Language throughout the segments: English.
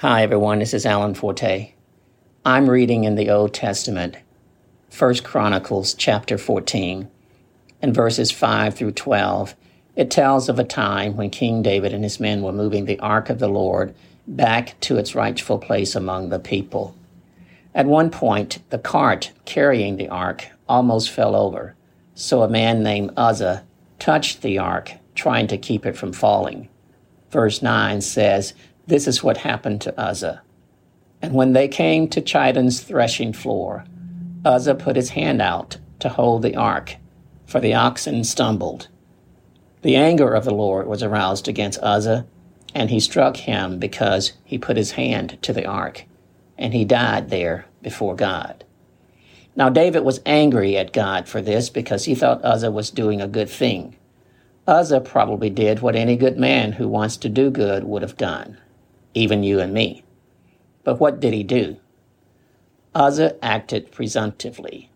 Hi, everyone. This is Alan Forte. I'm reading in the Old Testament, 1 Chronicles chapter 14, and verses 5 through 12. It tells of a time when King David and his men were moving the ark of the Lord back to its rightful place among the people. At one point, the cart carrying the ark almost fell over, so a man named Uzzah touched the ark, trying to keep it from falling. Verse 9 says, this is what happened to Uzzah. And when they came to Chidon's threshing floor, Uzzah put his hand out to hold the ark, for the oxen stumbled. The anger of the Lord was aroused against Uzzah, and he struck him because he put his hand to the ark, and he died there before God. Now David was angry at God for this because he thought Uzzah was doing a good thing. Uzzah probably did what any good man who wants to do good would have done even you and me. But what did he do? Uzzah acted presumptively.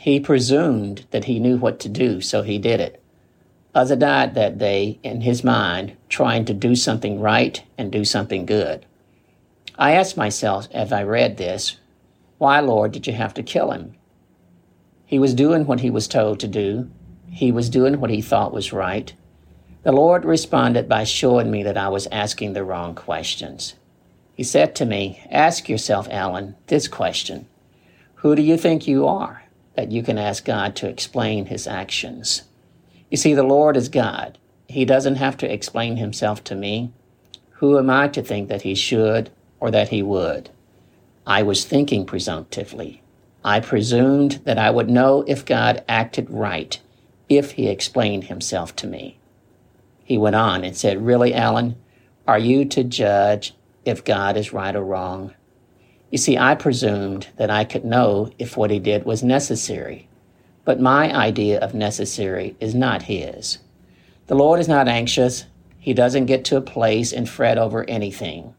He presumed that he knew what to do, so he did it. Uzzah died that day in his mind, trying to do something right and do something good. I asked myself as I read this, why, Lord, did you have to kill him? He was doing what he was told to do. He was doing what he thought was right. The Lord responded by showing me that I was asking the wrong questions. He said to me, Ask yourself, Alan, this question Who do you think you are that you can ask God to explain his actions? You see, the Lord is God. He doesn't have to explain himself to me. Who am I to think that he should or that he would? I was thinking presumptively. I presumed that I would know if God acted right if he explained himself to me. He went on and said, Really, Alan, are you to judge if God is right or wrong? You see, I presumed that I could know if what he did was necessary, but my idea of necessary is not his. The Lord is not anxious. He doesn't get to a place and fret over anything.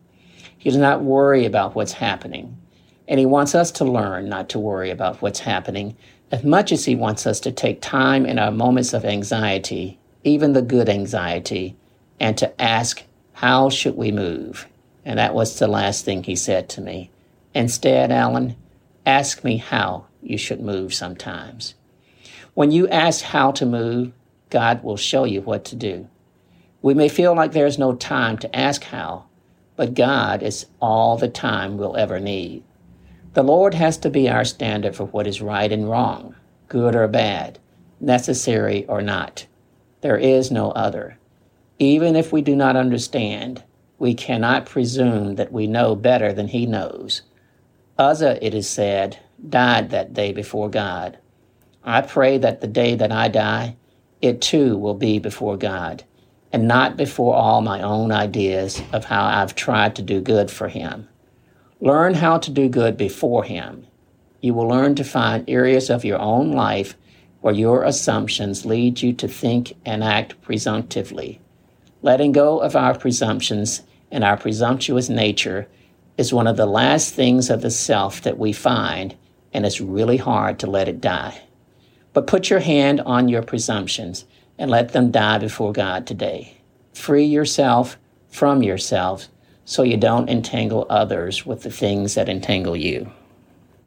He does not worry about what's happening. And he wants us to learn not to worry about what's happening as much as he wants us to take time in our moments of anxiety even the good anxiety, and to ask, How should we move? And that was the last thing he said to me. Instead, Alan, ask me how you should move sometimes. When you ask how to move, God will show you what to do. We may feel like there's no time to ask how, but God is all the time we'll ever need. The Lord has to be our standard for what is right and wrong, good or bad, necessary or not. There is no other. Even if we do not understand, we cannot presume that we know better than he knows. Uzzah, it is said, died that day before God. I pray that the day that I die, it too will be before God, and not before all my own ideas of how I've tried to do good for Him. Learn how to do good before Him. You will learn to find areas of your own life where your assumptions lead you to think and act presumptively. Letting go of our presumptions and our presumptuous nature is one of the last things of the self that we find, and it's really hard to let it die. But put your hand on your presumptions and let them die before God today. Free yourself from yourself so you don't entangle others with the things that entangle you.